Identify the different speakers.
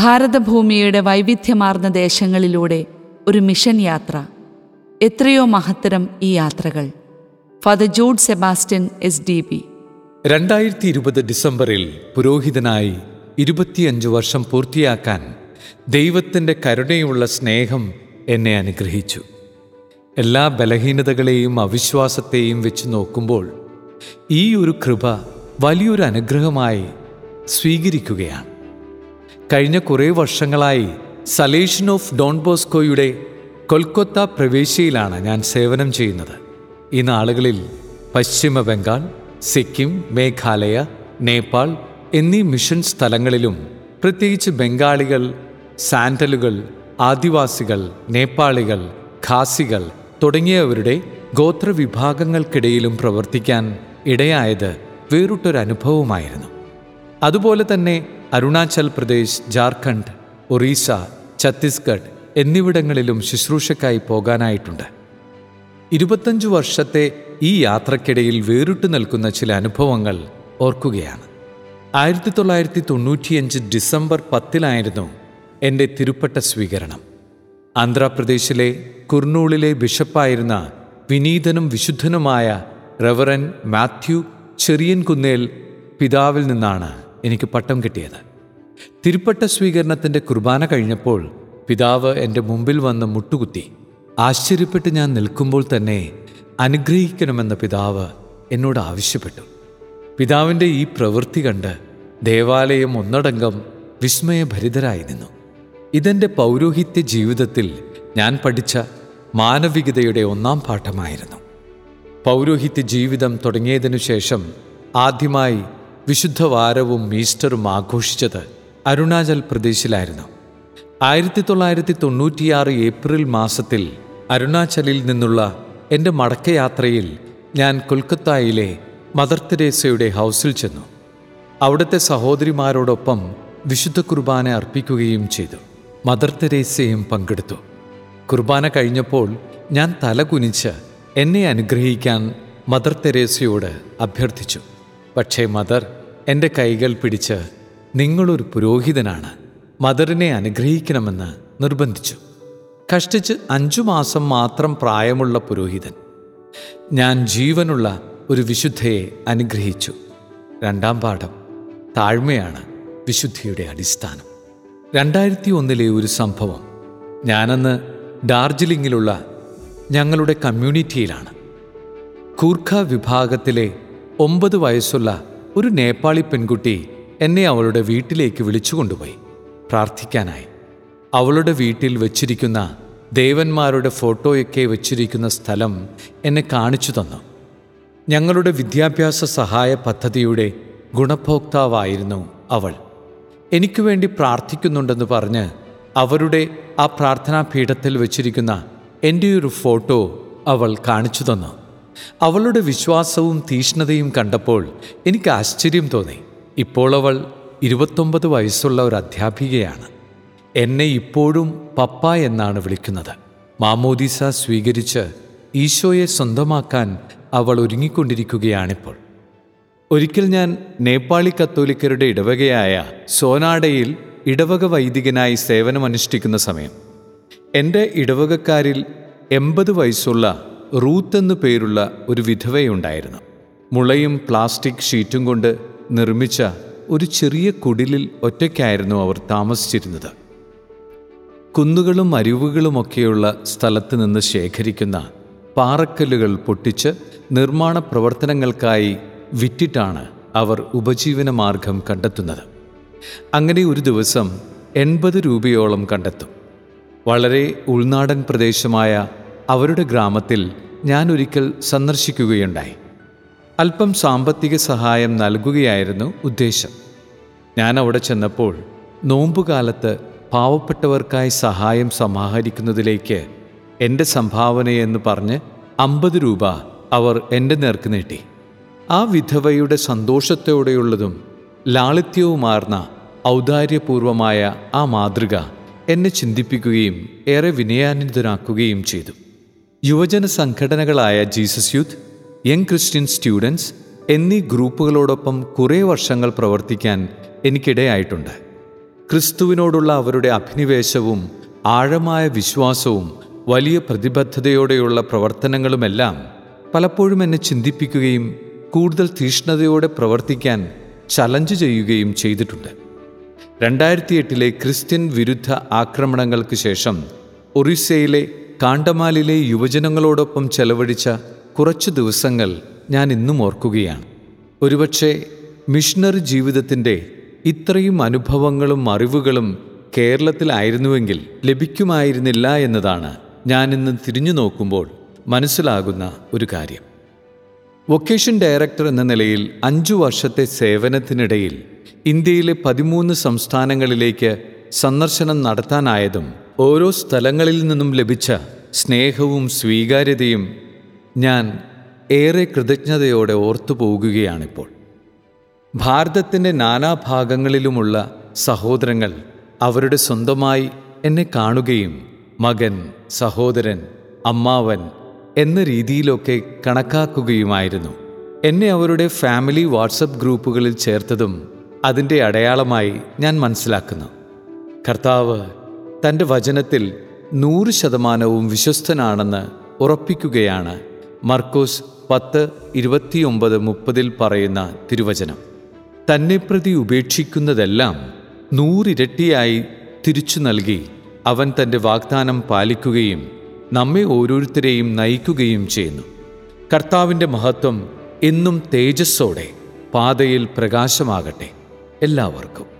Speaker 1: ഭാരതഭൂമിയുടെ വൈവിധ്യമാർന്ന ദേശങ്ങളിലൂടെ ഒരു മിഷൻ യാത്ര. എത്രയോ മഹത്തരം ഈ യാത്രകൾ. Father George Sebastian S D B
Speaker 2: രണ്ടായിരത്തി ഇരുപത് ഡിസംബറിൽ പുരോഹിതനായി ഇരുപത്തിയഞ്ച് വർഷം പൂർത്തിയാക്കാൻ ദൈവത്തിന്റെ കരുണയുള്ള സ്നേഹം എന്നെ അനുഗ്രഹിച്ചു. എല്ലാ ബലഹീനതകളെയും അവിശ്വാസത്തെയും വെച്ച് നോക്കുമ്പോൾ ഈ ഒരു കൃപ വലിയൊരു അനുഗ്രഹമായി സ്വീകരിക്കുകയാണ്. കഴിഞ്ഞ കുറേ വർഷങ്ങളായി സലേഷൻ ഓഫ് ഡോൺ ബോസ്കോയുടെ കൊൽക്കത്ത പ്രവേശിയിലാണ് ഞാൻ സേവനം ചെയ്യുന്നത്. ഈ നാളുകളിൽ പശ്ചിമ ബംഗാൾ സിക്കിം മേഘാലയ നേപ്പാൾ എന്നീ മിഷൻ സ്ഥലങ്ങളിലും പ്രത്യേകിച്ച് ബംഗാളികൾ സാൻഡലുകൾ ആദിവാസികൾ നേപ്പാളികൾ ഖാസികൾ തുടങ്ങിയവരുടെ ഗോത്രവിഭാഗങ്ങൾക്കിടയിലും പ്രവർത്തിക്കാൻ ഇടയായത് വേറിട്ടൊരനുഭവമായിരുന്നു. അതുപോലെ തന്നെ അരുണാചൽ പ്രദേശ് ജാർഖണ്ഡ് ഒറീസ ഛത്തീസ്ഗഡ് എന്നിവിടങ്ങളിലും ശുശ്രൂഷക്കായി പോകാനായിട്ടുണ്ട്. ഇരുപത്തഞ്ചു വർഷത്തെ ഈ യാത്രക്കിടയിൽ വേറിട്ടു നിൽക്കുന്ന ചില അനുഭവങ്ങൾ ഓർക്കുകയാണ്. ആയിരത്തി തൊള്ളായിരത്തി തൊണ്ണൂറ്റിയഞ്ച് ഡിസംബർ പത്തിലായിരുന്നു എന്റെ തിരുപ്പട്ട സ്വീകരണം. ആന്ധ്രാപ്രദേശിലെ കുർണൂളിലെ ബിഷപ്പായിരുന്ന വിനീതനും വിശുദ്ധനുമായ റവറൻ മാത്യു ചെറിയൻ കുന്നേൽ പിതാവിൽ നിന്നാണ് എനിക്ക് പട്ടം കിട്ടിയത്. തിരുപ്പട്ട സ്വീകരണത്തിന്റെ കുർബാന കഴിഞ്ഞപ്പോൾ പിതാവ് എന്റെ മുമ്പിൽ വന്ന് മുട്ടുകുത്തി ആശ്ചര്യപ്പെട്ട് ഞാൻ നിൽക്കുമ്പോൾ തന്നെ അനുഗ്രഹിക്കണമെന്ന പിതാവ് എന്നോട് ആവശ്യപ്പെട്ടു. പിതാവിന്റെ ഈ പ്രവൃത്തി കണ്ട് ദേവാലയം ഒന്നടങ്കം വിസ്മയഭരിതരായി നിന്നു. ഇതെന്റെ പൗരോഹിത്യ ജീവിതത്തിൽ ഞാൻ പഠിച്ച മാനവികതയുടെ ഒന്നാം പാഠമായിരുന്നു. പൗരോഹിത്യ ജീവിതം തുടങ്ങിയതിനു ശേഷം ആദ്യമായി വിശുദ്ധ വാരവും ഈസ്റ്ററും ആഘോഷിച്ചത് അരുണാചൽ പ്രദേശിലായിരുന്നു ആയിരത്തി തൊള്ളായിരത്തി തൊണ്ണൂറ്റിയാറ് ഏപ്രിൽ മാസത്തിൽ അരുണാചലിൽ നിന്നുള്ള എന്റെ മടക്കയാത്രയിൽ ഞാൻ കൊൽക്കത്തയിലെ മദർ തെരേസയുടെ ഹൗസിൽ ചെന്നു. അവിടുത്തെ സഹോദരിമാരോടൊപ്പം വിശുദ്ധ കുർബാന അർപ്പിക്കുകയും ചെയ്തു. മദർ തെരേസയും പങ്കെടുത്തു. കുർബാന കഴിഞ്ഞപ്പോൾ ഞാൻ തലകുനിച്ച് എന്നെ അനുഗ്രഹിക്കാൻ മദർ തെരേസയോട് അഭ്യർത്ഥിച്ചു. പക്ഷേ മദർ എന്റെ കൈകൾ പിടിച്ച് നിങ്ങളൊരു പുരോഹിതനാണ്. മദറിനെ അനുഗ്രഹിക്കണമെന്ന് നിർബന്ധിച്ചു. കഷ്ടിച്ച് അഞ്ചു മാസം മാത്രം പ്രായമുള്ള പുരോഹിതൻ. ഞാൻ ജീവനുള്ള ഒരു വിശുദ്ധയെ അനുഗ്രഹിച്ചു. രണ്ടാം പാഠം. താഴ്മയാണ് വിശുദ്ധിയുടെ അടിസ്ഥാനം. രണ്ടായിരത്തി ഒന്നിലെ ഒരു സംഭവം. ഞാനന്ന് ഡാർജിലിംഗിലുള്ള ഞങ്ങളുടെ കമ്മ്യൂണിറ്റിയിലാണ്. കൂർഖ വിഭാഗത്തിലെ ഒമ്പത് വയസ്സുള്ള ഒരു നേപ്പാളി പെൺകുട്ടി എന്നെ അവളുടെ വീട്ടിലേക്ക് വിളിച്ചുകൊണ്ടുപോയി. പ്രാർത്ഥിക്കാനായി. അവളുടെ വീട്ടിൽ വച്ചിരിക്കുന്ന ദേവന്മാരുടെ ഫോട്ടോയൊക്കെ വച്ചിരിക്കുന്ന സ്ഥലം എന്നെ കാണിച്ചു തന്നു. ഞങ്ങളുടെ വിദ്യാഭ്യാസ സഹായ പദ്ധതിയുടെ ഗുണഭോക്താവായിരുന്നു അവൾ. എനിക്ക് വേണ്ടി പ്രാർത്ഥിക്കുന്നുണ്ടെന്ന് പറഞ്ഞ് അവരുടെ ആ പ്രാർത്ഥനാ പീഠത്തിൽ വച്ചിരിക്കുന്ന എന്റെ ഒരു ഫോട്ടോ അവൾ കാണിച്ചു തന്നു. അവളുടെ വിശ്വാസവും തീഷ്ണതയും കണ്ടപ്പോൾ എനിക്ക് ആശ്ചര്യം തോന്നി. ഇപ്പോൾ അവൾ ഇരുപത്തൊമ്പത് വയസ്സുള്ള ഒരു അധ്യാപികയാണ്. എന്നെ ഇപ്പോഴും പപ്പ എന്നാണ് വിളിക്കുന്നത്. മാമോദീസ സ്വീകരിച്ച് ഈശോയെ സ്വന്തമാക്കാൻ അവൾ ഒരുങ്ങിക്കൊണ്ടിരിക്കുകയാണിപ്പോൾ. ഒരിക്കൽ ഞാൻ നേപ്പാളി കത്തോലിക്കരുടെ ഇടവകയായ സോനാഡയിൽ ഇടവക വൈദികനായി സേവനമനുഷ്ഠിക്കുന്ന സമയം. എന്റെ ഇടവകക്കാരിൽ എൺപത് വയസ്സുള്ള റൂത്ത് എന്നു പേരുള്ള ഒരു വിധവയുണ്ടായിരുന്നു. മുളയും പ്ലാസ്റ്റിക് ഷീറ്റും കൊണ്ട് നിർമ്മിച്ച ഒരു ചെറിയ കുടിലിൽ ഒറ്റയ്ക്കായിരുന്നു അവർ താമസിച്ചിരുന്നത്. കുന്നുകളും അരിവുകളുമൊക്കെയുള്ള സ്ഥലത്ത് നിന്ന് ശേഖരിക്കുന്ന പാറക്കല്ലുകൾ പൊട്ടിച്ച് നിർമ്മാണ പ്രവർത്തനങ്ങൾക്കായി വിറ്റിട്ടാണ് അവർ ഉപജീവന മാർഗം കണ്ടെത്തുന്നത്. അങ്ങനെ ഒരു ദിവസം എൺപത് രൂപയോളം കണ്ടെത്തും. വളരെ ഉൾനാടൻ പ്രദേശമായ അവരുടെ ഗ്രാമത്തിൽ ഞാൻ ഒരിക്കൽ സന്ദർശിക്കുകയുണ്ടായി. അല്പം സാമ്പത്തിക സഹായം നൽകുകയായിരുന്നു ഉദ്ദേശം. ഞാൻ അവിടെ ചെന്നപ്പോൾ നോമ്പുകാലത്ത് പാവപ്പെട്ടവർക്കായി സഹായം സമാഹരിക്കുന്നതിലേക്ക് എന്റെ സംഭാവനയെന്ന് പറഞ്ഞ് അമ്പത് രൂപ അവർ എന്റെ നേർക്ക് നീട്ടി. ആ വിധവയുടെ സന്തോഷത്തോടെയുള്ളതും ലാളിത്യവുമാർന്ന ഔദാര്യപൂർവമായ ആ മാതൃക എന്നെ ചിന്തിപ്പിക്കുകയും ഏറെ വിനയാന്വിതനാക്കുകയും ചെയ്തു. യുവജന സംഘടനകളായ Jesus youth young Christian students എന്നീ ഗ്രൂപ്പുകളോടൊപ്പം കുറേ വർഷങ്ങൾ പ്രവർത്തിക്കാൻ എനിക്കിടയായിട്ടുണ്ട്. ക്രിസ്തുവിനോടുള്ള അവരുടെ അഭിനിവേശവും ആഴമായ വിശ്വാസവും വലിയ പ്രതിബദ്ധതയോടെയുള്ള പ്രവർത്തനങ്ങളുമെല്ലാം പലപ്പോഴും എന്നെ ചിന്തിപ്പിക്കുകയും കൂടുതൽ തീഷ്ണതയോടെ പ്രവർത്തിക്കാൻ ചലഞ്ച് ചെയ്യുകയും ചെയ്തിട്ടുണ്ട്. രണ്ടായിരത്തി എട്ടിലെ ക്രിസ്ത്യൻ വിരുദ്ധ ആക്രമണങ്ങൾക്ക് ശേഷം ഒറീസയിലെ കാണ്ടമാലിലെ യുവജനങ്ങളോടൊപ്പം ചെലവഴിച്ച കുറച്ചു ദിവസങ്ങൾ ഞാൻ ഇന്നും ഓർക്കുകയാണ്. ഒരുപക്ഷെ മിഷണറി ജീവിതത്തിന്റെ ഇത്രയും അനുഭവങ്ങളും അറിവുകളും കേരളത്തിലായിരുന്നുവെങ്കിൽ ലഭിക്കുമായിരുന്നില്ല എന്നതാണ് ഞാനിന്ന് തിരിഞ്ഞു നോക്കുമ്പോൾ മനസ്സിലാകുന്ന ഒരു കാര്യം. വൊക്കേഷൻ ഡയറക്ടർ എന്ന നിലയിൽ അഞ്ചു വർഷത്തെ സേവനത്തിനിടയിൽ ഇന്ത്യയിലെ പതിമൂന്ന് സംസ്ഥാനങ്ങളിലേക്ക് സന്ദർശനം നടത്താനായതും ഓരോ സ്ഥലങ്ങളിൽ നിന്നും ലഭിച്ച സ്നേഹവും സ്വീകാര്യതയും ഞാൻ ഏറെ കൃതജ്ഞതയോടെ ഓർത്തു പോകുകയാണിപ്പോൾ. ഭാരതത്തിന്റെ നാനാഭാഗങ്ങളിലുമുള്ള സഹോദരങ്ങൾ അവരുടെ സ്വന്തമായി എന്നെ കാണുകയും മകൻ സഹോദരൻ അമ്മാവൻ എന്ന രീതിയിലൊക്കെ കണക്കാക്കുകയുമായിരുന്നു. എന്നെ അവരുടെ ഫാമിലി വാട്സപ്പ് ഗ്രൂപ്പുകളിൽ ചേർത്തതും അതിന്റെ അടയാളമായി ഞാൻ മനസ്സിലാക്കുന്നു. കർത്താവ് തന്റെ വചനത്തിൽ നൂറ് ശതമാനവും വിശ്വസ്തനാണെന്ന് ഉറപ്പിക്കുകയാണ് മർക്കോസ് പത്ത് ഇരുപത്തിയൊമ്പത് മുപ്പതിൽ പറയുന്ന തിരുവചനം. തന്നെ പ്രതി ഉപേക്ഷിക്കുന്നതെല്ലാം നൂറിരട്ടിയായി തിരിച്ചു നൽകി അവൻ തന്റെ വാഗ്ദാനം പാലിക്കുകയും നമ്മെ ഓരോരുത്തരെയും നയിക്കുകയും ചെയ്യുന്നു. കർത്താവിന്റെ മഹത്വം എന്നും തേജസ്സോടെ പാതയിൽ പ്രകാശമാകട്ടെ. എല്ലാവർക്കും